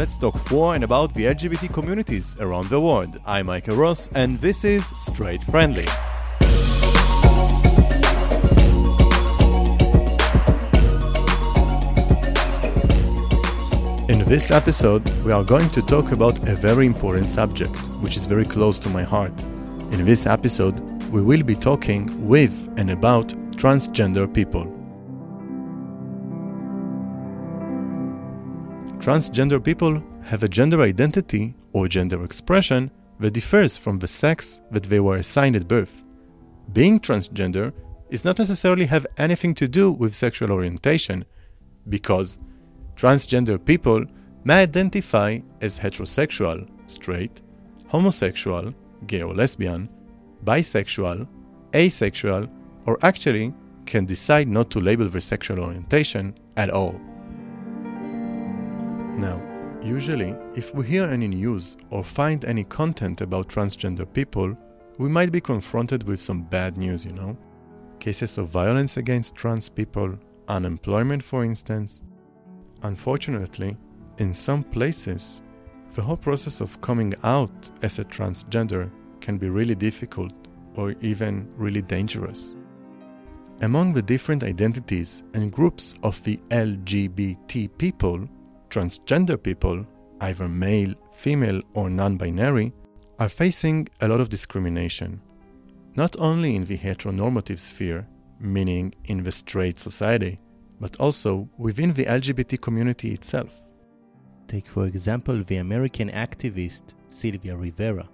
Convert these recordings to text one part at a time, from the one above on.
let's talk for and about the LGBT communities around the world. I'm Michael Ross, and this is Straight Friendly. In this episode, we are going to talk about a very important subject, which is very close to my heart. In this episode, we will be talking with and about transgender people. Transgender people have a gender identity or gender expression that differs from the sex that they were assigned at birth. Being transgender is not necessarily have anything to do with sexual orientation because transgender people may identify as heterosexual, straight, homosexual, gay or lesbian, bisexual, asexual, or actually can decide not to label their sexual orientation at all. Now, usually, if we hear any news or find any content about transgender people, we might be confronted with some bad news, you know? Cases of violence against trans people, unemployment, for instance. Unfortunately, in some places, the whole process of coming out as a transgender can be really difficult or even really dangerous. Among the different identities and groups of the LGBT people, transgender people, either male, female, or non binary, are facing a lot of discrimination. Not only in the heteronormative sphere, meaning in the straight society, but also within the LGBT community itself. Take, for example, the American activist Sylvia Rivera.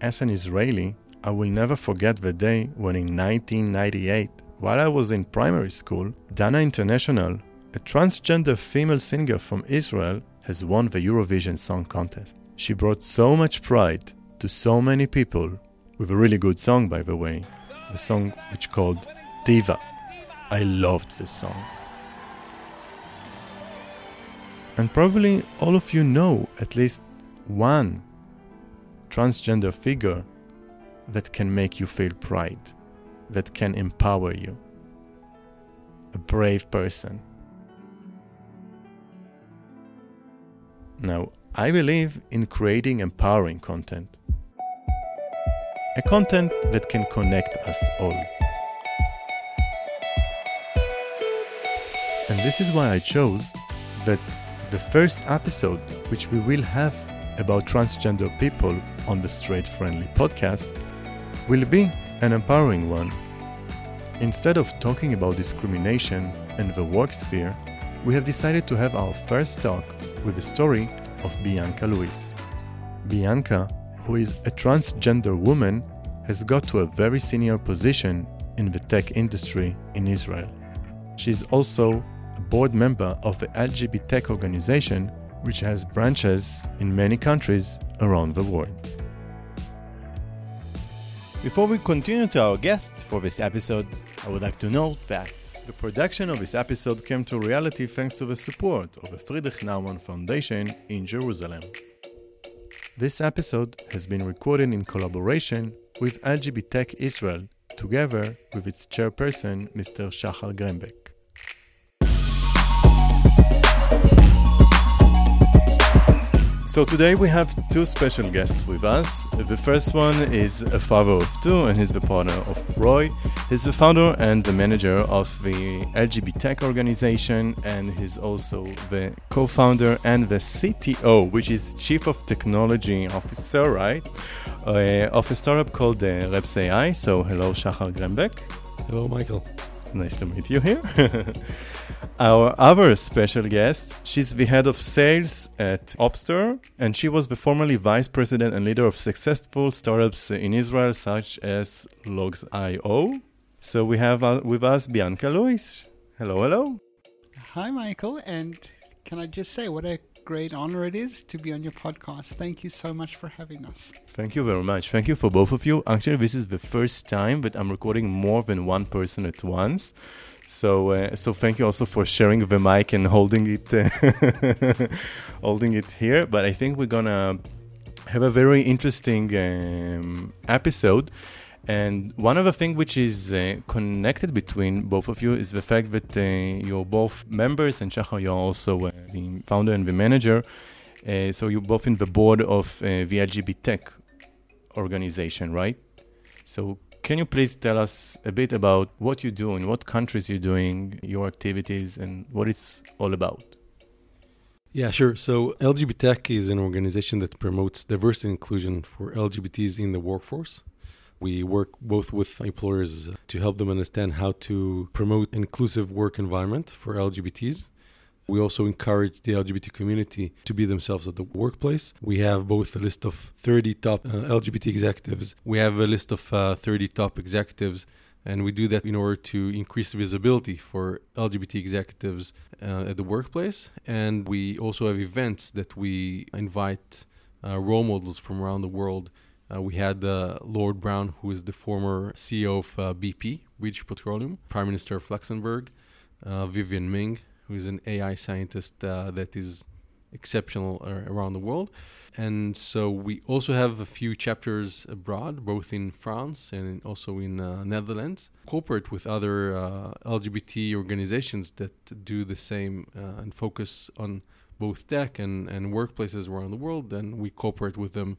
As an Israeli, I will never forget the day when in 1998, while I was in primary school, Dana International, a transgender female singer from Israel, has won the Eurovision Song Contest. She brought so much pride to so many people with a really good song, by the way, the song which called Diva. I loved this song. And probably all of you know at least one transgender figure that can make you feel pride, that can empower you. A brave person. Now, I believe in creating empowering content. A content that can connect us all. And this is why I chose that the first episode, which we will have about transgender people on the Straight Friendly podcast, will be an empowering one. Instead of talking about discrimination and the work sphere, we have decided to have our first talk with the story of Bianca Lewis. Bianca, who is a transgender woman, has got to a very senior position in the tech industry in Israel. She's also a board member of the LGBTech organization, which has branches in many countries around the world. Before we continue to our guest for this episode, I would like to note that the production of this episode came to reality thanks to the support of the Friedrich Naumann Foundation in Jerusalem. This episode has been recorded in collaboration with LGBTech Israel, together with its chairperson, Mr. Shachar Grembek. So today we have two special guests with us. The first one is a father of two, and he's the partner of Roy. He's the founder and the manager of the LGBTech organization, and he's also the co-founder and the CTO, which is Chief of Technology Officer, right, uh, of a startup called uh, Reps AI. So hello, Shachar Grembek. Hello, Michael. Nice to meet you here. Our other special guest, she's the head of sales at Opster, and she was the formerly vice president and leader of successful startups in Israel, such as Logz.io. So we have uh, with us Bianca Lewis. Hello, hello. Hi, Michael. And can I just say what a great honor it is to be on your podcast. Thank you so much for having us. Thank you very much. Thank you for both of you. Actually, this is the first time that I'm recording more than one person at once. So, uh, so thank you also for sharing the mic and holding it, uh, holding it here. But I think we're gonna have a very interesting um, episode. And one of the things which is uh, connected between both of you is the fact that uh, you're both members, and Shachar, you're also uh, the founder and the manager. Uh, so you're both in the board of uh, the LGBTech organization, right? So can you please tell us a bit about what you do in what countries you're doing, your activities, and what it's all about? Yeah, sure. So LGBTech is an organization that promotes diversity and inclusion for LGBTs in the workforce. We work both with employers to help them understand how to promote inclusive work environment for LGBTs. We also encourage the LGBT community to be themselves at the workplace. We have both a list of 30 top uh, LGBT executives. We have a list of uh, 30 top executives and we do that in order to increase visibility for LGBT executives uh, at the workplace. And we also have events that we invite uh, role models from around the world uh, we had uh, Lord Browne, who is the former CEO of uh, BP, British Petroleum, Prime Minister of Luxembourg, uh, Vivienne Ming, who is an AI scientist uh, that is exceptional uh, around the world. And so we also have a few chapters abroad, both in France and also in Netherlands. Cooperate with other LGBT organizations that do the same and focus on both tech and, and workplaces around the world. And we cooperate with them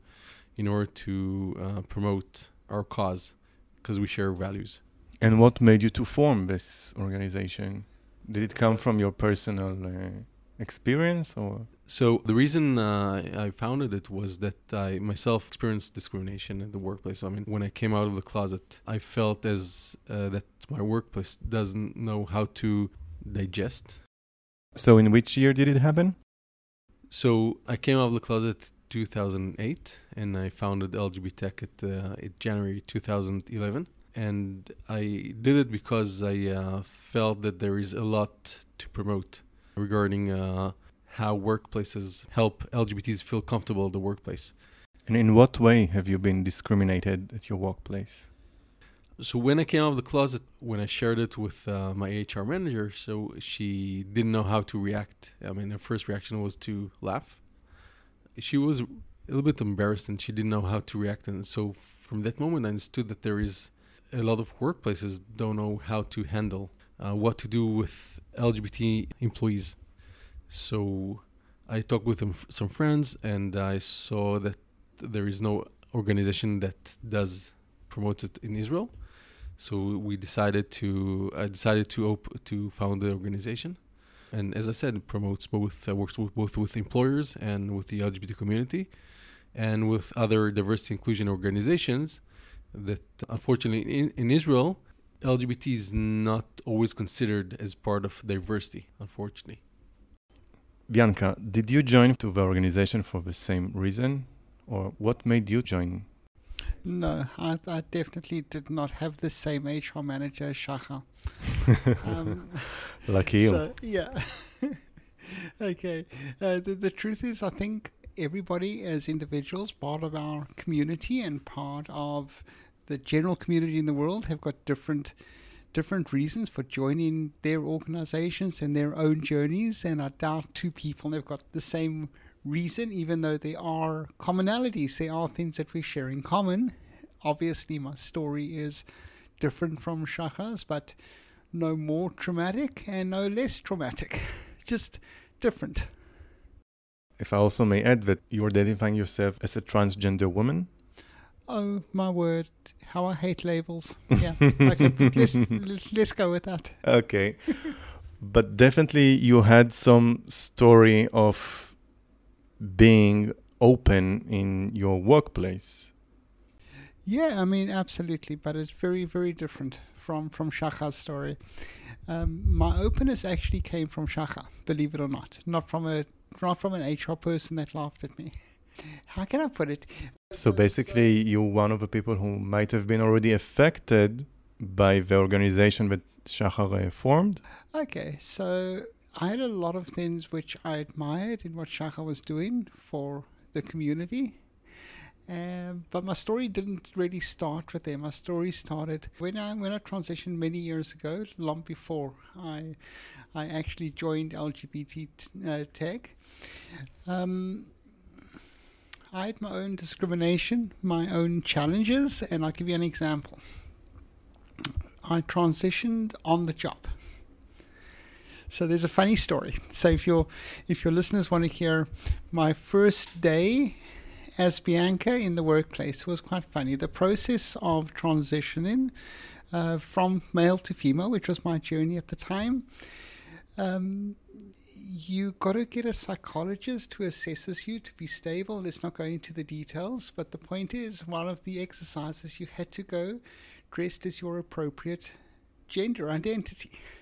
in order to uh, promote our cause because we share values. And what made you to form this organization? Did it come from your personal uh, experience or? So the reason uh, I founded it was that I myself experienced discrimination in the workplace. I mean, when I came out of the closet, I felt as uh, that my workplace doesn't know how to digest. So in which year did it happen? So I came out of the closet 2008, and I founded LGBTech at, uh, January 2011. And I did it because I uh, felt that there is a lot to promote regarding uh, how workplaces help LGBTs feel comfortable at the workplace. And in what way have you been discriminated at your workplace? So when I came out of the closet, when I shared it with uh, my HR manager, so she didn't know how to react. I mean, her first reaction was to laugh, she was a little bit embarrassed and she didn't know how to react. And so from that moment, I understood that there is a lot of workplaces don't know how to handle uh, what to do with LGBT employees. So I talked with some friends, and I saw that there is no organization that does promote it in Israel. So we decided to I decided to op- to found the organization and as I said, promotes both uh, works with, both with employers and with the LGBT community, and with other diversity inclusion organizations. That unfortunately in, in Israel, LGBT is not always considered as part of diversity. Unfortunately. Bianca, did you join to the organization for the same reason, or what made you join no, I, I, definitely did not have the same HR manager as Shachar. um, Lucky yeah. okay. Uh, the, the truth is, I think everybody as individuals, part of our community and part of the general community in the world, have got different different reasons for joining their organizations and their own journeys. And I doubt two people have got the same reason, even though they are commonalities, they are things that we share in common. Obviously, my story is different from Shachar's, but no more traumatic and no less traumatic, just different. If I also may add that you're identifying yourself as a transgender woman. Oh my word! How I hate labels. Yeah, okay, let's, let's go with that. Okay, but definitely you had some story of being open in your workplace. Yeah, I mean, absolutely, but it's very, very different from from Shachar's story. Um, my openness actually came from Shachar, believe it or not, not from a not from an HR person that laughed at me. How can I put it? So basically, you're one of the people who might have been already affected by the organization that Shachar formed. Okay, so I had a lot of things which I admired in what Shachar was doing for the community. Um, but my story didn't really start with there. My story started when I when I transitioned many years ago, long before I I actually joined LGBT uh, Tech. Um, I had my own discrimination, my own challenges, and I'll give you an example. I transitioned on the job. So there's a funny story. So if your if your listeners want to hear my first day as Bianca in the workplace was quite funny. The process of transitioning uh, from male to female, which was my journey at the time, um, you got to get a psychologist who assesses you to be stable. Let's not go into the details, but the point is, one of the exercises you had to go dressed as your appropriate gender identity.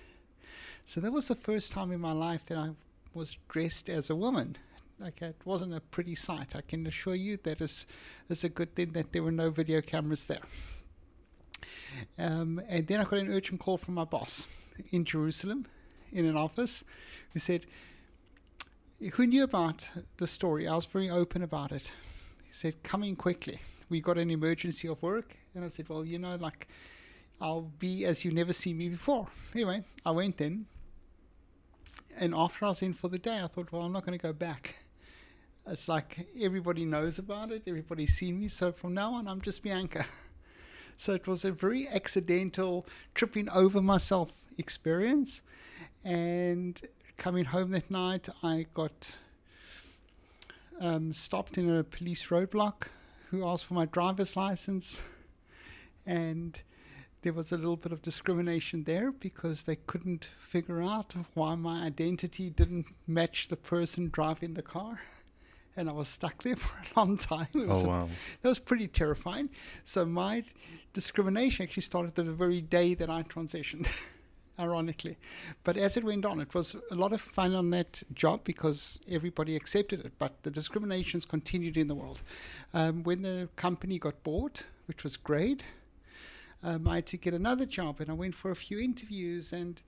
So that was the first time in my life that I was dressed as a woman. Okay, it wasn't a pretty sight. I can assure you that is is a good thing that there were no video cameras there. Um, and then I got an urgent call from my boss in Jerusalem, in an office, who said, "Who knew about the story?" I was very open about it. He said, "Come in quickly. We got an emergency of work." And I said, "Well, you know, like." I'll be as you've never seen me before. Anyway, I went in, and after I was in for the day, I thought, well, I'm not going to go back. It's like everybody knows about it, everybody's seen me, so from now on, I'm just Bianca. so it was a very accidental tripping over myself experience. And coming home that night, I got um, stopped in a police roadblock who asked for my driver's license. And there was a little bit of discrimination there because they couldn't figure out why my identity didn't match the person driving the car. And I was stuck there for a long time. It was Oh a- wow. that was pretty terrifying. So my discrimination actually started the very day that I transitioned, ironically. But as it went on, it was a lot of fun on that job because everybody accepted it. But the discriminations continued in the world. Um, when the company got bought, which was great, um, I had to get another job, and I went for a few interviews. And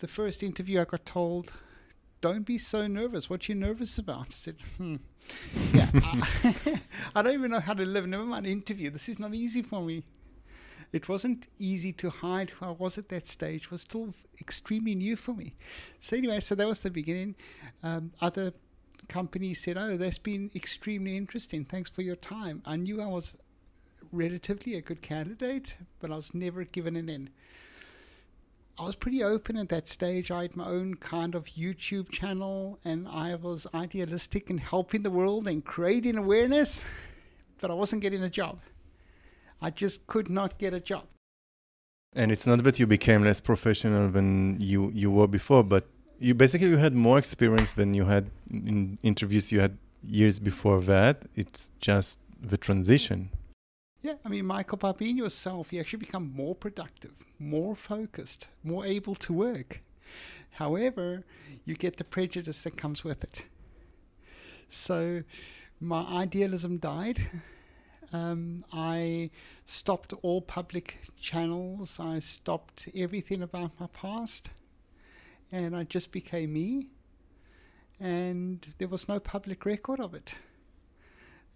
the first interview, I got told, "Don't be so nervous. What you nervous about?" I said, "Hmm, yeah, I, I don't even know how to live. Never mind interview. This is not easy for me." It wasn't easy to hide who I was at that stage. It was still extremely new for me. So anyway, so that was the beginning. Um, other companies said, "Oh, that's been extremely interesting. Thanks for your time." I knew I was relatively a good candidate, but I was never given an in. I was pretty open at that stage. I had my own kind of YouTube channel, and I was idealistic in helping the world and creating awareness, but I wasn't getting a job. I just could not get a job. And it's not that you became less professional than you, you were before, but you basically you had more experience than you had in interviews you had years before that. It's just the transition. Yeah, I mean, Michael, by being yourself, you actually become more productive, more focused, more able to work. However, you get the prejudice that comes with it. So, my idealism died. Um, I stopped all public channels. I stopped everything about my past. And I just became me. And there was no public record of it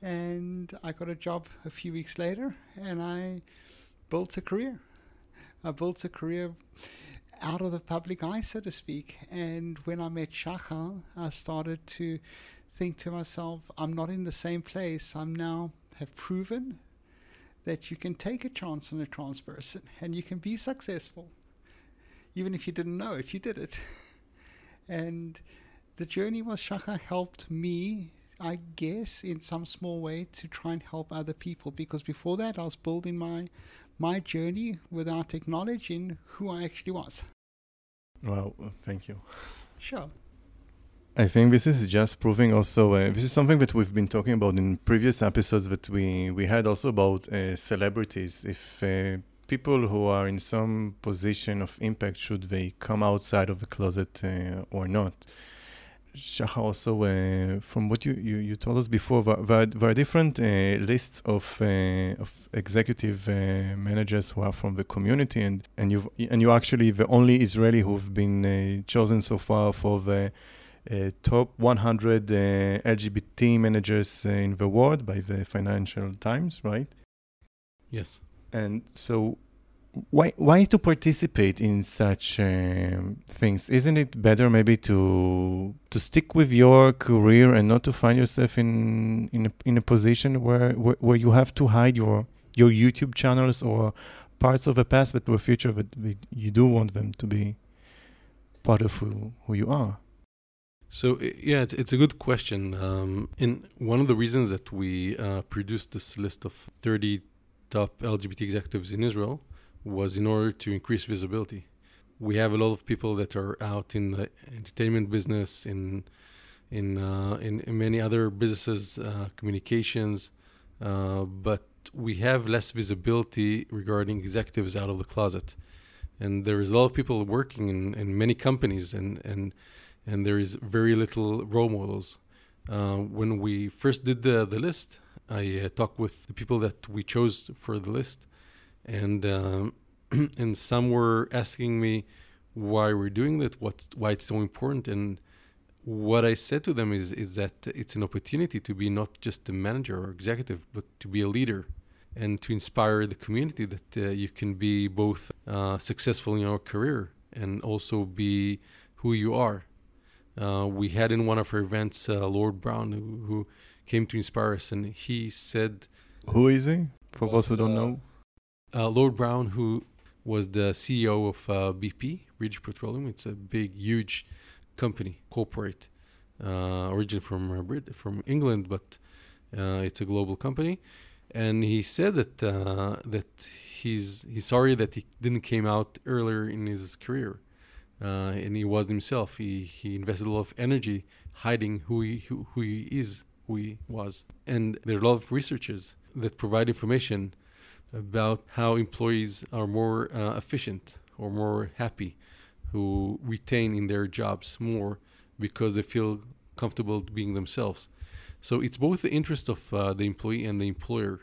and I got a job a few weeks later, and I built a career. I built a career out of the public eye, so to speak. And when I met Shachar, I started to think to myself, I'm not in the same place. I'm now have proven that you can take a chance on a trans person and you can be successful. Even if you didn't know it, you did it. and the journey was Shachar helped me I guess, in some small way to try and help other people. Because before that, I was building my my journey without acknowledging who I actually was. Wow, thank you. Sure. I think this is just proving also uh, this is something that we've been talking about in previous episodes that we we had also about uh, celebrities. If uh, people who are in some position of impact should they come outside of the closet uh, or not? Shachar, also uh, from what you, you, you told us before, there, there, are different uh, lists of uh, of executive uh, managers who are from the community, and and you and you actually the only Israeli who've been uh, chosen so far for the uh, top 100 uh, LGBT managers in the world by the Financial Times, right? Yes. And so, why why to participate in such um, things? Isn't it better maybe to to stick with your career and not to find yourself in in a, in a position where, where where you have to hide your your YouTube channels or parts of the past but the future that you do want them to be part of who, who you are? So yeah, it's, it's a good question. Um, one of the reasons that we uh, produced this list of 30 top LGBT executives in Israel was in order to increase visibility. We have a lot of people that are out in the entertainment business, in in uh, in, in, many other businesses, uh, communications, uh, but we have less visibility regarding executives out of the closet. And there is a lot of people working in, in many companies, and and and there is very little role models. Uh, when we first did the the list, I uh, talked with the people that we chose for the list, and um, and some were asking me why we're doing that, what why it's so important, and what I said to them is is that it's an opportunity to be not just a manager or executive, but to be a leader, and to inspire the community that uh, you can be both uh, successful in your career and also be who you are. Uh, we had in one of our events uh, Lord Browne, who, who came to inspire us, and he said, "Who is he? For those who don't know." Uh, Lord Browne, who was the CEO of uh, BP, British Petroleum. It's a big, huge company, corporate, uh, origin from uh, Brit- from England, but uh, it's a global company. And he said that uh, that he's he's sorry that he didn't came out earlier in his career, and he wasn't himself. He he invested a lot of energy hiding who he who, who he is who he was. And there are a lot of researchers that provide information about how employees are more uh, efficient or more happy, who retain in their jobs more because they feel comfortable being themselves. So it's both the interest of uh, the employee and the employer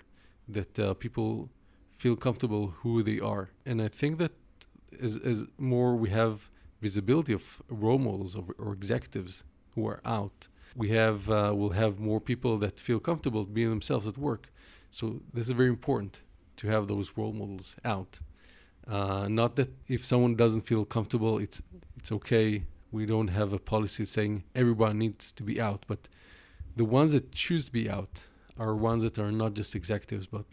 that uh, people feel comfortable who they are. And I think that as, as more we have visibility of role models or, executives who are out, we have uh, will have more people that feel comfortable being themselves at work. So this is very important to have those role models out. Uh, not that if someone doesn't feel comfortable, it's it's okay. We don't have a policy saying everyone needs to be out, but the ones that choose to be out are ones that are not just executives, but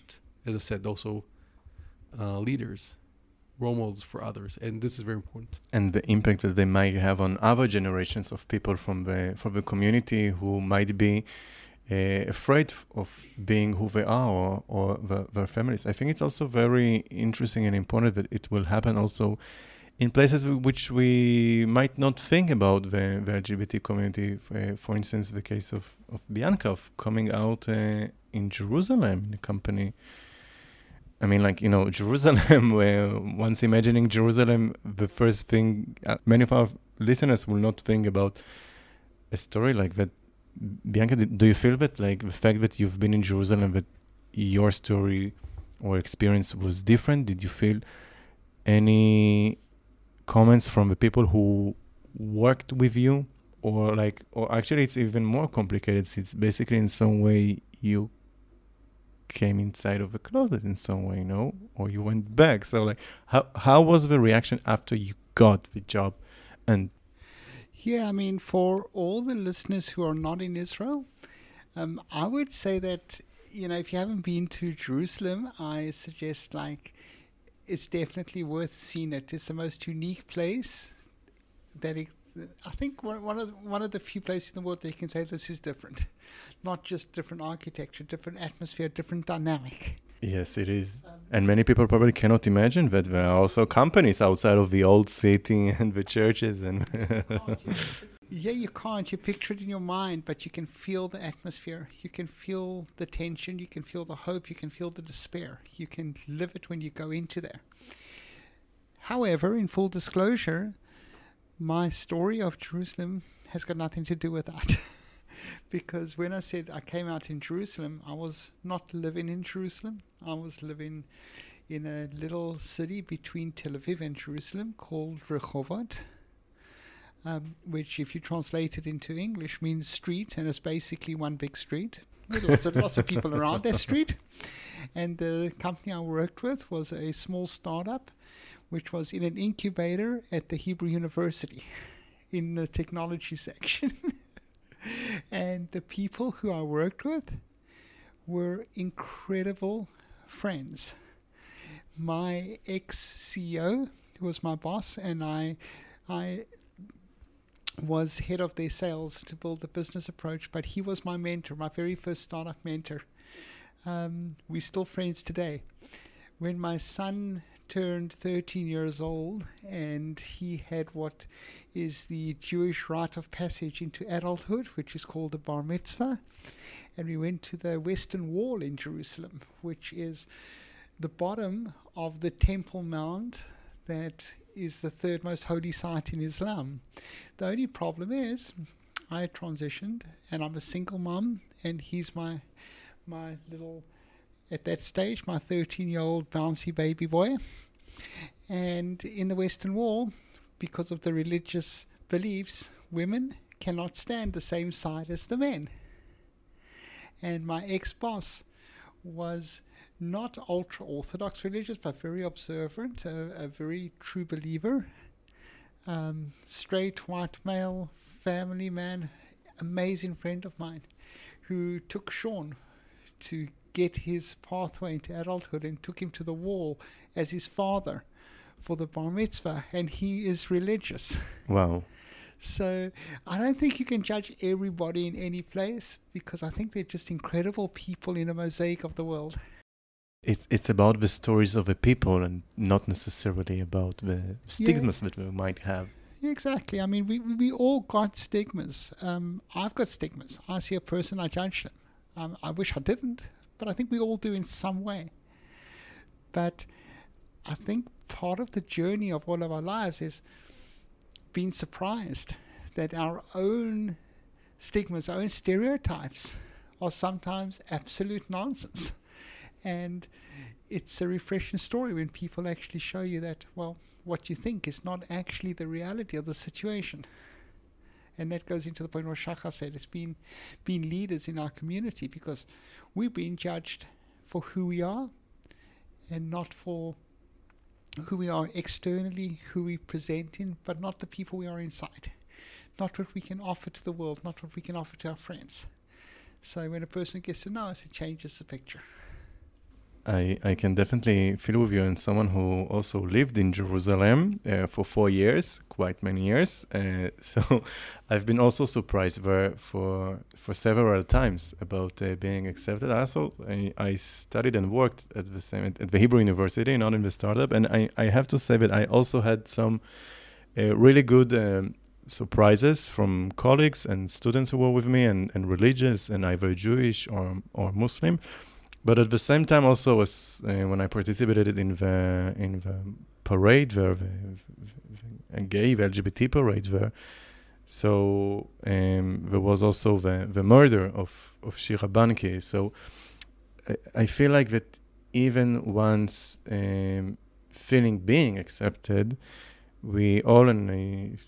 as I said, also uh, leaders role models for others, and this is very important. And the impact that they might have on other generations of people from the from the community who might be afraid of being who they are or, or the, their families. I think it's also very interesting and important that it will happen also in places which we might not think about the, the LGBT community. Uh, for instance, the case of, of Bianca of coming out uh, in Jerusalem in a company I mean, like, you know, Jerusalem, where once imagining Jerusalem, the first thing, uh, many of our listeners will not think about a story like that. Bianca, do you feel that, like, the fact that you've been in Jerusalem, that your story or experience was different? Did you feel any comments from the people who worked with you? Or, like, or actually, it's even more complicated. It's basically in some way you came inside of a closet in some way, no? Or you went back. So like how how was the reaction after you got the job and yeah, I mean, for all the listeners who are not in Israel, um, I would say that you know if you haven't been to Jerusalem, I suggest like it's definitely worth seeing it. It's the most unique place that it, I think one, one of the, one of the few places in the world that you can say this is different, not just different architecture, different atmosphere, different dynamic. Yes, it is. And many people probably cannot imagine that there are also companies outside of the old city and the churches and. yeah, you can't. You picture it in your mind, but you can feel the atmosphere. You can feel the tension. You can feel the hope. You can feel the despair. You can live it when you go into there. However, in full disclosure, my story of Jerusalem has got nothing to do with that. because when I said I came out in Jerusalem, I was not living in Jerusalem. I was living in a little city between Tel Aviv and Jerusalem called Rehovot, um, which, if you translate it into English, means street, and it's basically one big street with lots of, lots of people around that street. And the company I worked with was a small startup, which was in an incubator at the Hebrew University in the technology section. and the people who I worked with were incredible friends. My ex CEO was my boss, and I, I was head of their sales to build the business approach. But he was my mentor, my very first startup mentor. Um, we're still friends today. When my son turned 13 years old and he had what is the Jewish rite of passage into adulthood, which is called the bar mitzvah. And we went to the Western Wall in Jerusalem, which is the bottom of the Temple Mount that is the third most holy site in Islam. The only problem is I transitioned and I'm a single mum and he's my my little at that stage my 13 year old bouncy baby boy. And in the western wall because of the religious beliefs women cannot stand the same side as the men. And my ex-boss was not ultra orthodox religious, but very observant, a, a very true believer, um, straight white male, family man, amazing friend of mine, who took Sean to get his pathway into adulthood and took him to the wall as his father for the bar mitzvah, and he is religious. Wow. So I don't think you can judge everybody in any place because I think they're just incredible people in a mosaic of the world. It's it's about the stories of the people and not necessarily about the stigmas that we might have. Yeah, exactly. I mean, we we all got stigmas. Um, I've got stigmas. I see a person, I judge them. Um, I wish I didn't, but I think we all do in some way. But I think part of the journey of all of our lives is being surprised that our own stigmas, our own stereotypes, are sometimes absolute nonsense. And it's a refreshing story when people actually show you that, well, what you think is not actually the reality of the situation. And that goes into the point where Shachar said it's been being leaders in our community because we're being judged for who we are and not for who we are externally, who we present in, but not the people we are inside. Not what we can offer to the world, not what we can offer to our friends. So when a person gets to know us, it changes the picture. I, I can definitely feel with you and someone who also lived in Jerusalem uh, for four years, quite many years. Uh, so I've been also surprised there for for several times about uh, being accepted. Also, I, I studied and worked at the same at the Hebrew University, not in the startup, and I, I have to say that I also had some uh, really good. Um, surprises from colleagues and students who were with me and, and religious and either Jewish or or Muslim but at the same time, also was uh, when I participated in the in the parade there, the, the, gay the LGBT parade there. So um, there was also the, the murder of of Shira Banki. So I, I feel like that even once um, feeling being accepted, we all and I,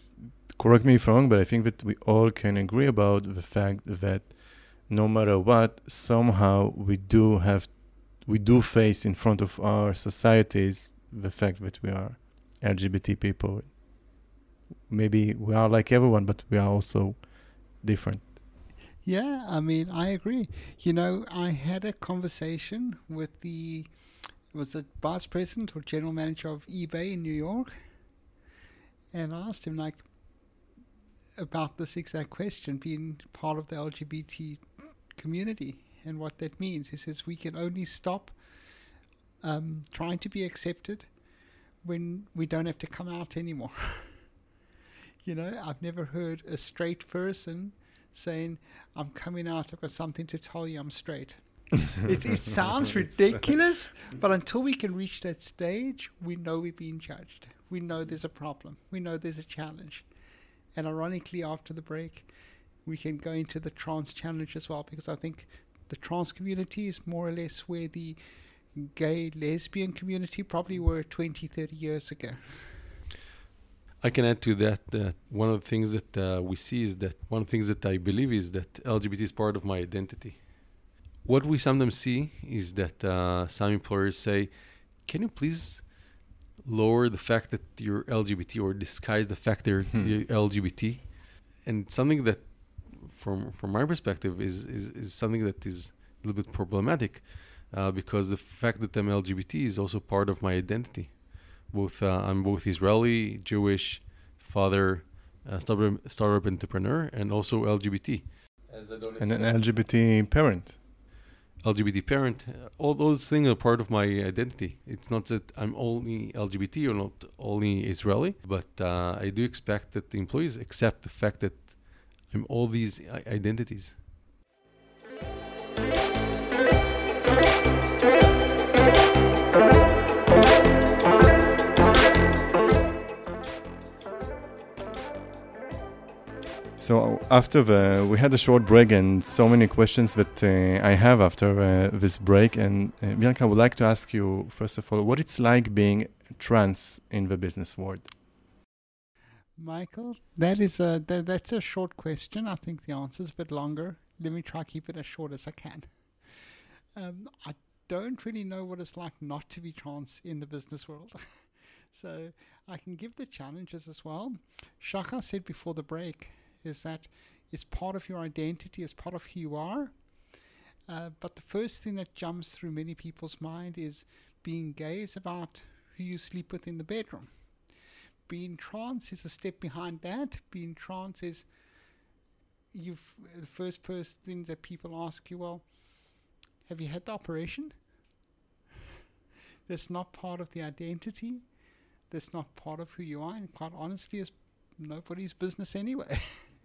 correct me if I'm wrong, but I think that we all can agree about the fact that no matter what, somehow we do have, we do face in front of our societies the fact that we are LGBT people. Maybe we are like everyone, but we are also different. Yeah, I mean, I agree. You know, I had a conversation with the was the vice president or general manager of eBay in New York, and I asked him like about this exact question, being part of the LGBT community and what that means. He says we can only stop um, trying to be accepted when we don't have to come out anymore. you know, I've never heard a straight person saying, I'm coming out, I've got something to tell you, I'm straight. it, it sounds ridiculous, but until we can reach that stage, we know we're being judged. We know there's a problem. We know there's a challenge. And ironically, after the break, we can go into the trans challenge as well because I think the trans community is more or less where the gay lesbian community probably were 20 30 years ago I can add to that that one of the things that uh, we see is that one of the things that I believe is that LGBT is part of my identity. what we sometimes see is that uh, some employers say, "Can you please lower the fact that you're LGBT or disguise the fact that you're, Hmm. you're LGBT?" And something that, from from my perspective, is is, is something that is a little bit problematic, uh, because the fact that I'm LGBT is also part of my identity. Both uh, I'm both Israeli, Jewish, father, uh, startup startup entrepreneur, and also LGBT. As I And an LGBT parent. LGBT parent, uh, all those things are part of my identity. It's not that I'm only LGBT or not only Israeli, but uh, I do expect that the employees accept the fact that I'm all these identities. So after the we had a short break and so many questions that uh, I have after uh, this break and uh, Bianca would like to ask you first of all what it's like being trans in the business world. Michael, that is a that, that's a short question. I think the answer's a bit longer. Let me try keep it as short as I can. Um, I don't really know what it's like not to be trans in the business world. so I can give the challenges as well. Shachar said before the break is that it's part of your identity, it's part of who you are. Uh, but the first thing that jumps through many people's mind is being gay is about who you sleep with in the bedroom being trans is a step behind that. Being trans is you've the first person thing that people ask you, well, have you had the operation? That's not part of the identity. That's not part of who you are, and quite honestly, it's nobody's business anyway.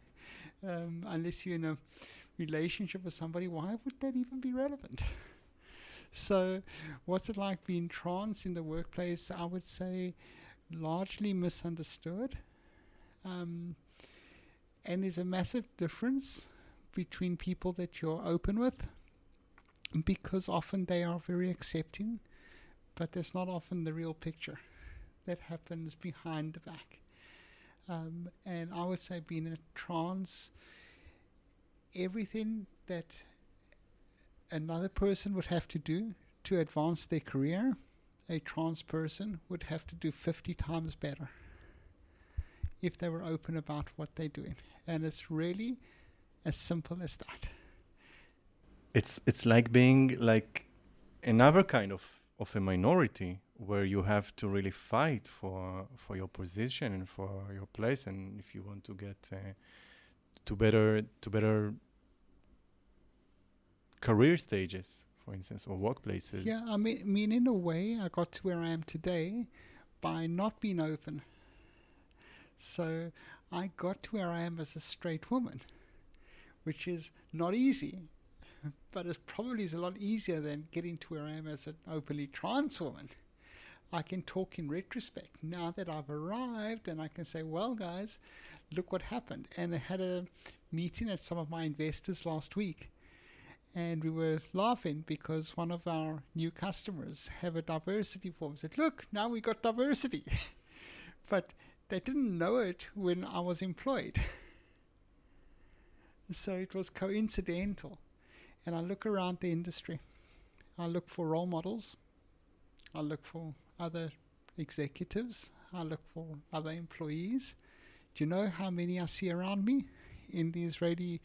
um, unless you're in a relationship with somebody, why would that even be relevant? So, what's it like being trans in the workplace? I would say largely misunderstood. Um, and there's a massive difference between people that you're open with because often they are very accepting, but that's not often the real picture that happens behind the back. Um, and I would say, being in a trance, everything that another person would have to do to advance their career a trans person would have to do 50 times better if they were open about what they're doing. And it's really as simple as that. It's it's like being like another kind of, of a minority where you have to really fight for for your position and for your place and if you want to get uh, to better to better career stages for instance or workplaces Yeah, I mean, I mean, in a way, I got to where I am today by not being open. So I got to where I am as a straight woman, which is not easy, but it probably is a lot easier than getting to where I am as an openly trans woman. I can talk in retrospect now that I've arrived, and I can say, "Well, guys, look what happened." And I had a meeting at some of my investors last week, and we were laughing because one of our new customers have a diversity form. Said, "Look, now we got diversity," but they didn't know it when I was employed. so it was coincidental. And I look around the industry. I look for role models. I look for other executives. I look for other employees. Do you know how many I see around me in the Israeli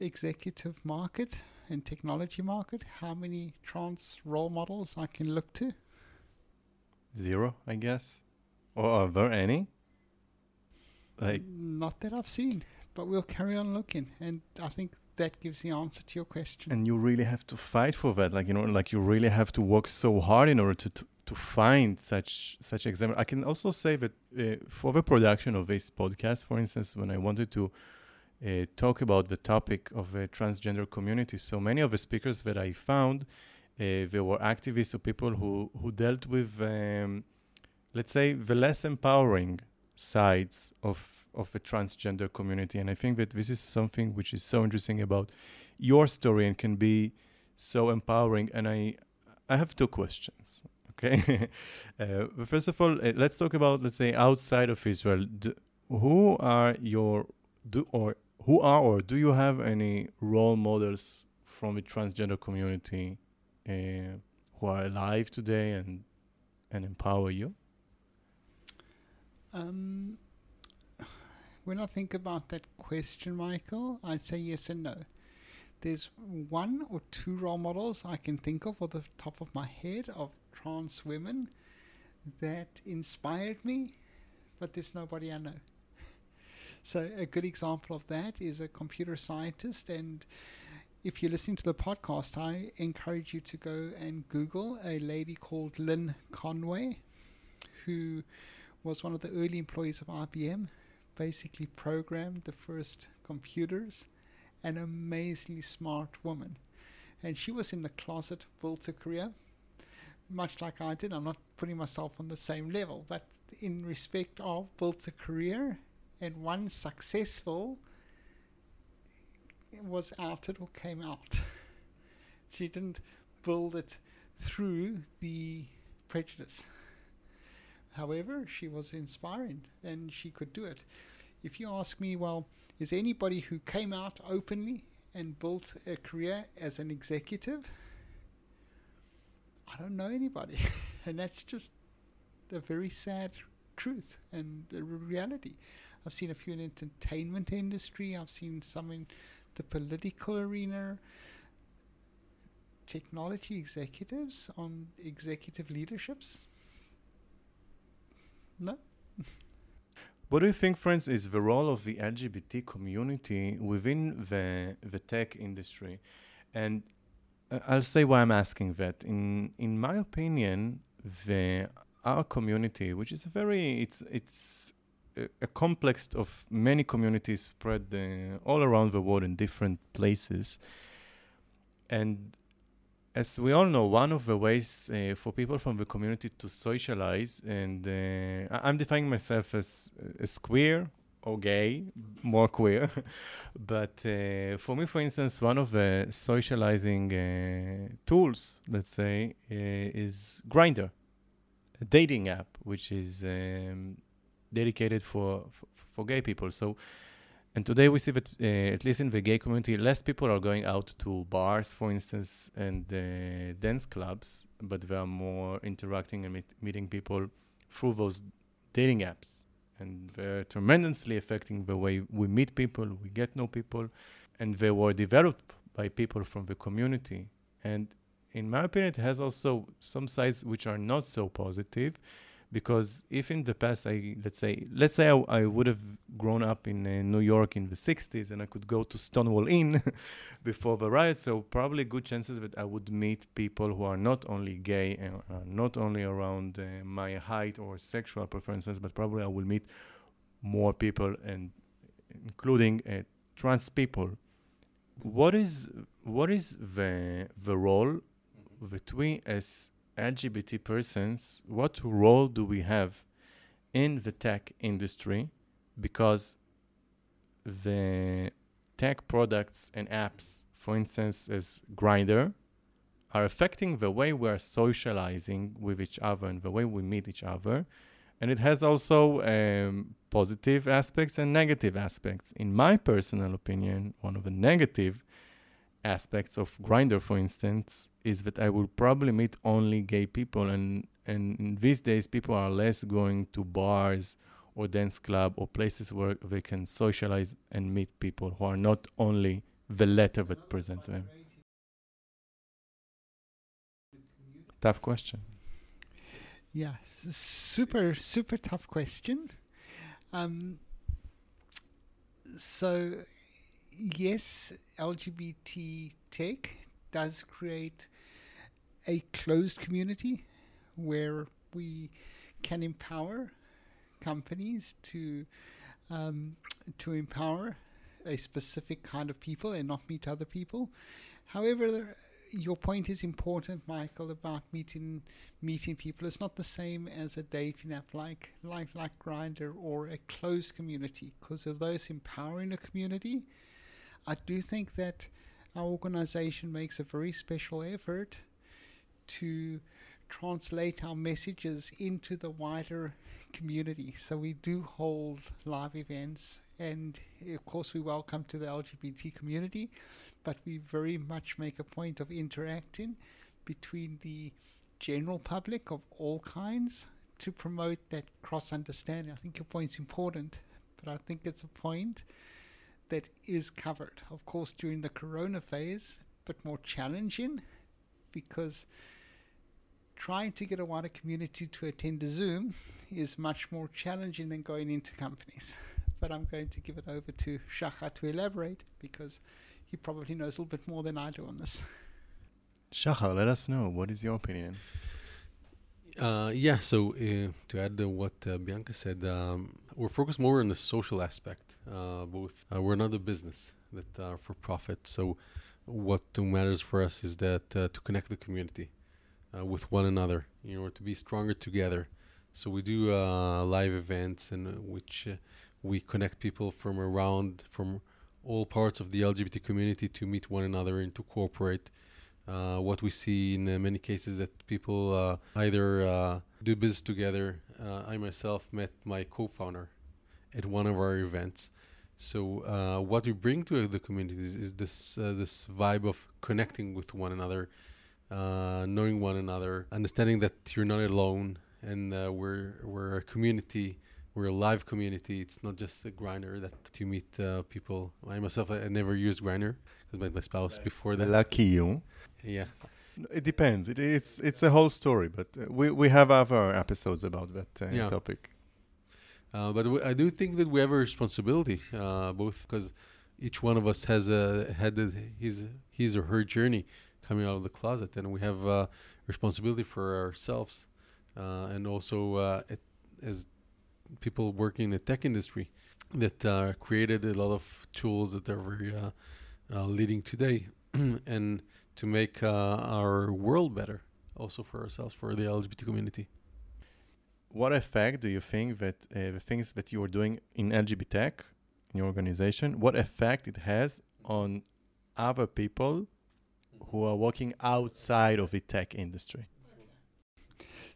executive market and technology market? How many trans role models I can look to? zero i guess or are there any like Not that I've seen, but we'll carry on looking. And I think that gives the answer to your question. and you really have to fight for that like you know like you really have to work so hard in order to to, to find such such example i can also say that uh, for the production of this podcast for instance when i wanted to uh, talk about the topic of the transgender community. So many of the speakers that i found uh, they were activists or people who who dealt with um, let's say the less empowering sides of of the transgender community. And i think that this is something which is so interesting about your story and can be so empowering. And i i have two questions okay? Uh, first of all uh, let's talk about let's say outside of israel. Who are your do or who are or do you have any role models from the transgender community uh, who are alive today and and empower you? Um, when I think about that question, Michael, I'd say yes and no. There's one or two role models I can think of off the top of my head of trans women that inspired me, but there's nobody I know. So a good example of that is a computer scientist and if you're listening to the podcast, I encourage you to go and Google a lady called Lynn Conway, who was one of the early employees of IBM, basically programmed the first computers, an amazingly smart woman. And she was in the closet, built a career, much like I did. I'm not putting myself on the same level, but in respect of built a career and one successful was outed or came out. she didn't build it through the prejudice. However, she was inspiring and she could do it. If you ask me, well, is anybody who came out openly and built a career as an executive? I don't know anybody. and that's just a very sad truth and a reality. I've seen a few in the entertainment industry. I've seen some in the political arena. Technology executives on executive leaderships. No. What do you think, friends, is the role of the LGBT community within the the tech industry? And uh, I'll say why I'm asking that. In in my opinion, the our community, which is a very it's it's a, complex of many communities spread uh, all around the world in different places. And as we all know, one of the ways uh, for people from the community to socialize, and uh, I'm defining myself as, as queer or gay, more queer. but uh, for me, for instance, one of the socializing uh, tools, let's say, uh, is Grindr, a dating app, which is um, dedicated for, for, for gay people. So, and today we see that uh, at least in the gay community, less people are going out to bars, for instance, and uh, dance clubs, but they are more interacting and meet, meeting people through those dating apps, and they're tremendously affecting the way we meet people, we get know people, and they were developed by people from the community. And in my opinion, it has also some sides which are not so positive because if in the past i let's say let's say i, I would have grown up in uh, new york in the 60s and i could go to stonewall inn before the riot so probably good chances that i would meet people who are not only gay and uh, not only around uh, my height or sexual preferences but probably i will meet more people and including uh, trans people. What is what is the the role between as LGBT persons, what role do we have in the tech industry? Because the tech products and apps, for instance, as Grindr, are affecting the way we are socializing with each other and the way we meet each other. And it has also um, positive aspects and negative aspects. In my personal opinion, one of the negative aspects of Grindr for instance, is that I will probably meet only gay people, and and these days people are less going to bars or dance club or places where they can socialize and meet people who are not only the letter that presents them. Tough question. Yeah, super super tough question. Um, so yes, LGBT tech does create a closed community where we can empower companies to um, to empower a specific kind of people and not meet other people. However, your point is important, Michael, about meeting meeting people. It's not the same as a dating app like like like Grindr or a closed community, because of those empowering a community I do think that our organization makes a very special effort to translate our messages into the wider community. So we do hold live events and of course we welcome to the LGBT community, but we very much make a point of interacting between the general public of all kinds to promote that cross understanding. I think your point's important, but I think it's a point that is covered, of course, during the corona phase, but more challenging because trying to get a wider community to attend a Zoom is much more challenging than going into companies. But I'm going to give it over to Shachar to elaborate because he probably knows a little bit more than I do on this. Shachar, let us know. What is your opinion? Uh, yeah, so uh, to add to what uh, Bianca said, um, we're focused more on the social aspect. Uh, both uh, we're not a business that are for profit, so what matters for us is that uh, to connect the community with one another, you know, to be stronger together. So we do live events in which we connect people from around from all parts of the LGBT community to meet one another and to cooperate uh, what we see in uh, many cases that people uh, either do business together. I myself met my co-founder at one of our events. So uh, what we bring to the community is, is this this vibe of connecting with one another, knowing one another, understanding that you're not alone, and we're we're a community we're a live community. It's not just a Grindr that you meet uh, people. I myself, I, I never used Grindr because met my spouse before that. Lucky you. Yeah. It depends. It, it's it's a whole story, but uh, we we have other episodes about that uh, yeah. topic. Uh, but I do think that we have a responsibility, uh, both because each one of us has a had a, his his or her journey coming out of the closet, and we have a responsibility for ourselves, uh, and also it, as people working in the tech industry that uh, created a lot of tools that are very uh, uh, leading today and to make uh, our world better also for ourselves for the lgbt community what effect do you think that uh, the things that you are doing in LGBTech in your organization what effect it has on other people who are working outside of the tech industry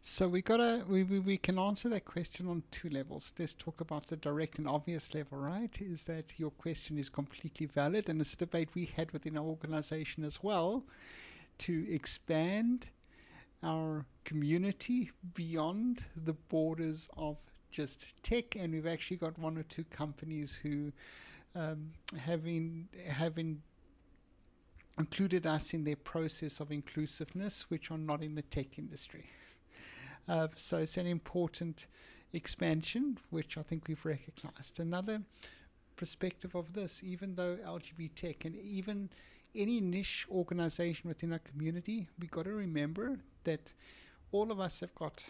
so we gotta we, we, we can answer that question on two levels. Let's talk about the direct and obvious level, right? Is that your question is completely valid and it's a debate we had within our organization as well to expand our community beyond the borders of just tech and we've actually got one or two companies who um, having included us in their process of inclusiveness which are not in the tech industry. Uh, so it's an important expansion, which I think we've recognized. Another perspective of this, even though LGBTech and even any niche organization within our community, we've got to remember that all of us have got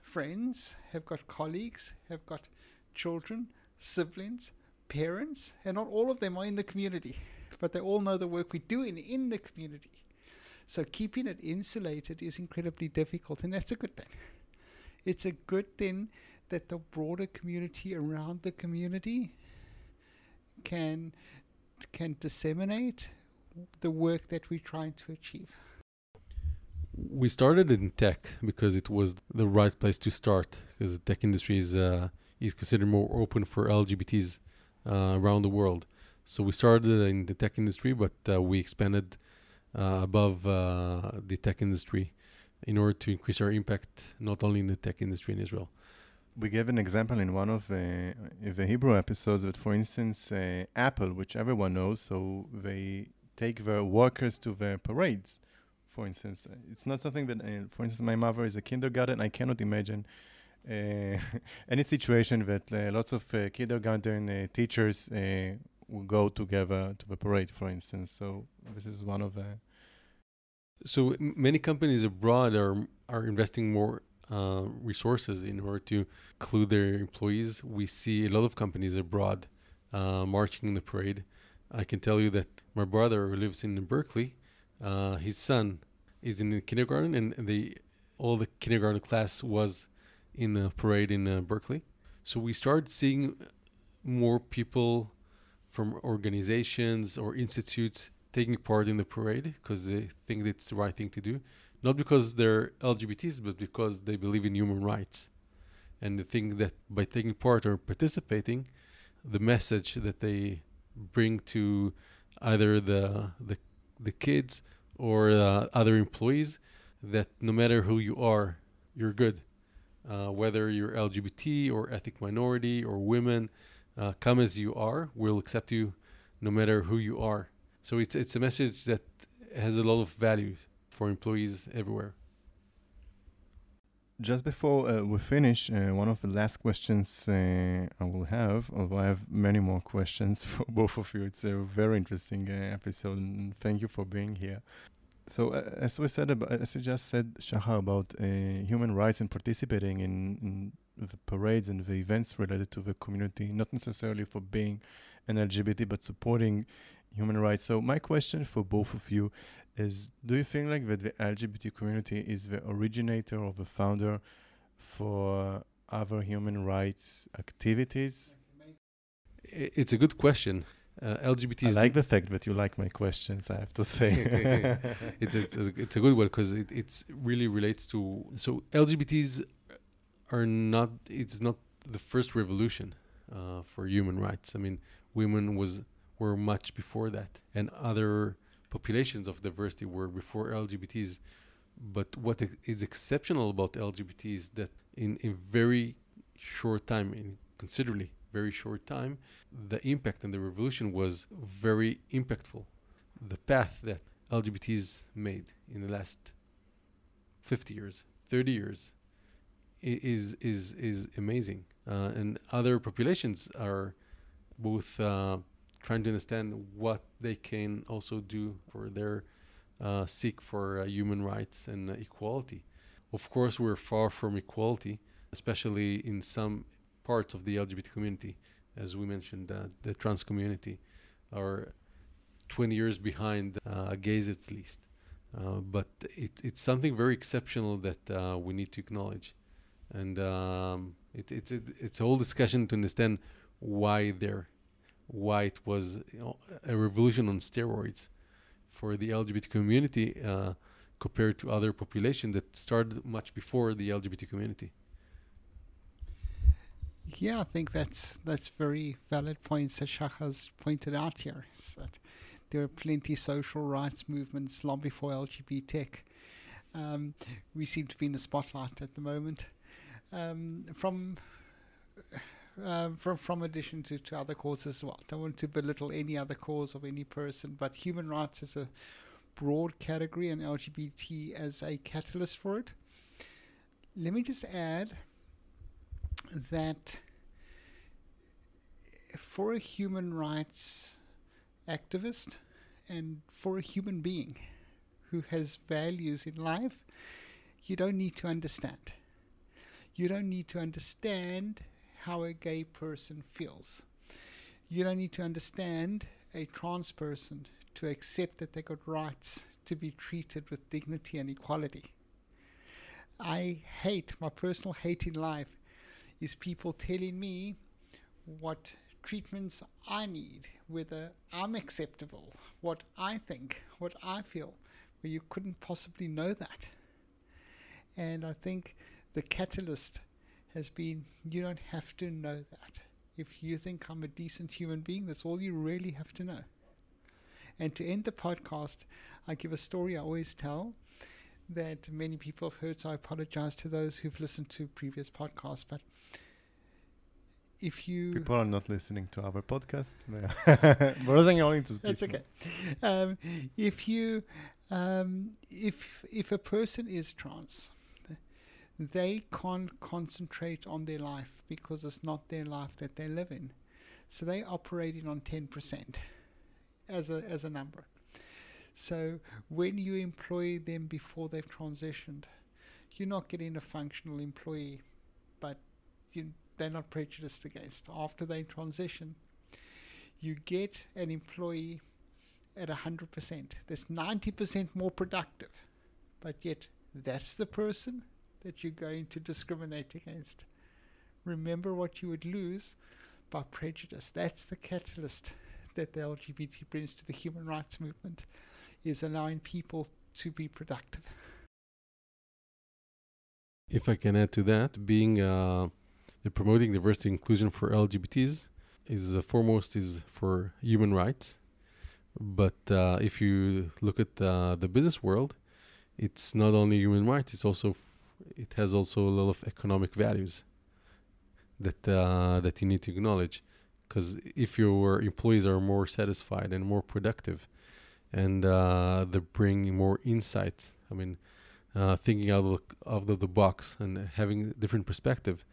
friends, have got colleagues, have got children, siblings, parents, and not all of them are in the community, but they all know the work we're doing in the community. So keeping it insulated is incredibly difficult, and that's a good thing it's a good thing that the broader community around the community can can disseminate the work that we're trying to achieve. We started in tech because it was the right place to start because the tech industry is uh, is considered more open for LGBTs uh, around the world. So we started in the tech industry, but uh, we expanded uh, above uh, the tech industry in order to increase our impact not only in the tech industry in Israel. We gave an example in one of uh, the Hebrew episodes that, for instance, Apple, which everyone knows, so they take their workers to their parades. For instance, it's not something that, uh, for instance, my mother is a kindergarten. I cannot imagine uh, any situation that uh, lots of uh, kindergarten teachers will go together to the parade, for instance. So this is one of the so many companies abroad are are investing more uh, resources in order to include their employees. We see a lot of companies abroad uh, marching in the parade. I can tell you that my brother who lives in Berkeley, uh, his son is in kindergarten, and the all the kindergarten class was in the parade in uh, Berkeley. So we started seeing more people from organizations or institutes taking part in the parade because they think it's the right thing to do, not because they're LGBTs, but because they believe in human rights, and they think that by taking part or participating, the message that they bring to either the the the kids or uh, other employees that no matter who you are, you're good. Uh, whether you're LGBT or ethnic minority or women, uh, come as you are. We'll accept you no matter who you are. So it's it's a message that has a lot of value for employees everywhere. Just before uh, we finish, uh, one of the last questions uh, I will have, although I have many more questions for both of you. It's a very interesting uh, episode, and thank you for being here. So, uh, as we said, about, as you just said, Shachar, about uh, human rights and participating in, in the parades and the events related to the community, not necessarily for being an LGBT, but supporting human rights. So, my question for both of you is do you think like that the LGBT community is the originator or the founder for other human rights activities? It's a good question. Uh, LGBT. I like the fact that you like my questions. I have to say, it's, a, it's a good one because it it's really relates to so LGBTs are not. It's not the first revolution uh, for human rights. I mean, women was were much before that, and other populations of diversity were before LGBTs. But what is exceptional about LGBT is that in a very short time, in considerably very short time, the impact and the revolution was very impactful. The path that LGBTs made in the last 50 years, 30 years, is is is amazing. Uh, and other populations are both uh, trying to understand what they can also do for their uh, seek for uh, human rights and uh, equality. Of course, we're far from equality, especially in some parts of the LGBT community. As we mentioned, uh, the trans community are 20 years behind uh, gays at least. Uh, but it, it's something very exceptional that we need to acknowledge. And um, it, it's, a, it's a whole discussion to understand why they're why it was a revolution on steroids for the LGBT community uh, compared to other population that started much before the LGBT community. Yeah, I think that's that's very valid points that Shach has pointed out here. That there are plenty social rights movements long before LGBT. Um, we seem to be in the spotlight at the moment. Um, from um, from from addition to, to other causes as well. Don't want to belittle any other cause of any person, but human rights is a broad category and LGBT as a catalyst for it. Let me just add that for a human rights activist and for a human being who has values in life, you don't need to understand. You don't need to understand how a gay person feels. You don't need to understand a trans person to accept that they got rights to be treated with dignity and equality. I hate, my personal hate in life is people telling me what treatments I need, whether I'm acceptable, what I think, what I feel, where you couldn't possibly know that. And I think the catalyst has been you don't have to know that. If you think I'm a decent human being, that's all you really have to know. And to end the podcast, I give a story I always tell that many people have heard, so I apologize to those who've listened to previous podcasts. But if you people are not listening to our podcasts, That's okay. Um, if you um, if if a person is trans they can't concentrate on their life because it's not their life that they live in. So they're operating on 10% as a, as a number. So when you employ them before they've transitioned, you're not getting a functional employee, but you, they're not prejudiced against. After they transition, you get an employee at 100%. That's 90% more productive, but yet that's the person that you're going to discriminate against. Remember what you would lose by prejudice. That's the catalyst that the LGBT brings to the human rights movement, is allowing people to be productive. If I can add to that, being uh, promoting diversity inclusion for LGBTs, is uh, foremost is for human rights, but uh, if you look at uh, the business world, it's not only human rights; it's also it has also a lot of economic values that uh, that you need to acknowledge. Because if your employees are more satisfied and more productive, and uh, they bring more insight, I mean, uh, thinking out of of the box and having different perspective,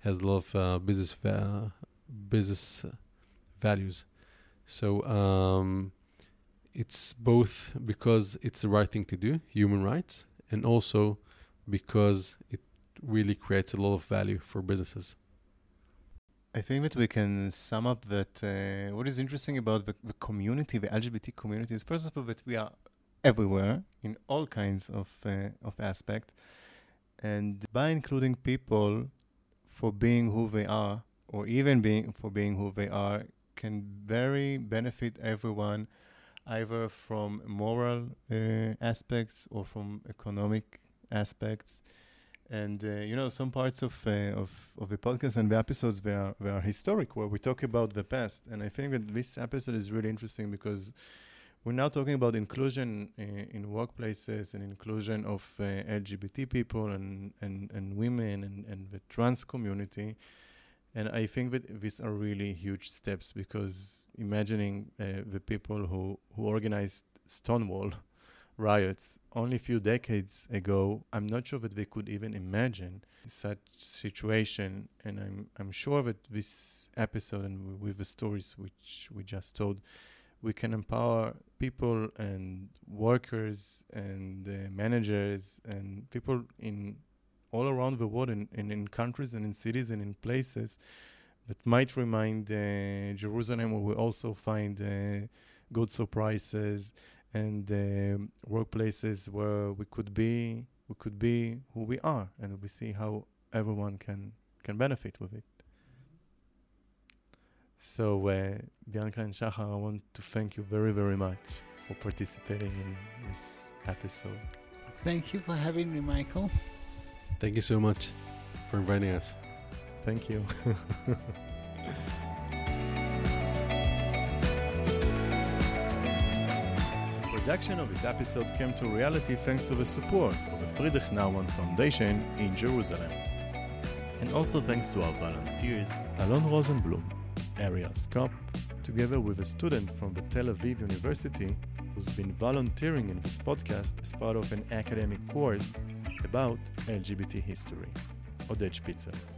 has a lot of uh, business va- business values. So um, it's both because it's the right thing to do, human rights, and also because it really creates a lot of value for businesses. I think that we can sum up that uh, what is interesting about the, the, community, the LGBT community, is first of all that we are everywhere in all kinds of uh, of aspects, and by including people for being who they are, or even being for being who they are, can very benefit everyone, either from moral uh, aspects or from economic aspects. And uh, you know some parts of, uh, of of the podcast and the episodes they are they are historic where we talk about the past. And i think that this episode is really interesting because we're now talking about inclusion uh, in workplaces and inclusion of uh, lgbt people and and, and women and, and the trans community. And i think that these are really huge steps because imagining uh, the people who who organized stonewall riots only a few decades ago, I'm not sure that they could even imagine such situation. And I'm I'm sure that this episode and with the stories which we just told, we can empower people and workers and uh, managers and people in all around the world in, in, in countries and in cities and in places that might remind uh, Jerusalem where we also find uh, good surprises and uh, workplaces where we could be we could be who we are and we see how everyone can can benefit with it. So uh, Bianca and Shachar, I want to thank you very very much for participating in this episode. Thank you for having me Michael. Thank you so much for inviting us. Thank you production of this episode came to reality thanks to the support of the Friedrich Naumann Foundation in Jerusalem. And also thanks to our volunteers, Alon Rosenblum, Ariel Skop, together with a student from the Tel Aviv University who's been volunteering in this podcast as part of an academic course about LGBT history, Oded Spitzer.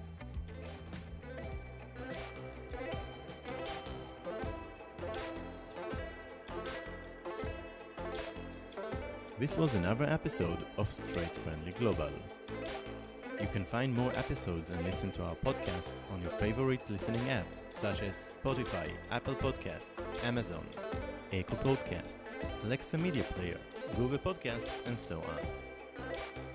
This was another episode of Straight Friendly Global. You can find more episodes and listen to our podcast on your favorite listening app, such as Spotify, Apple Podcasts, Amazon, Echo Podcasts, Alexa Media Player, Google Podcasts, and so on.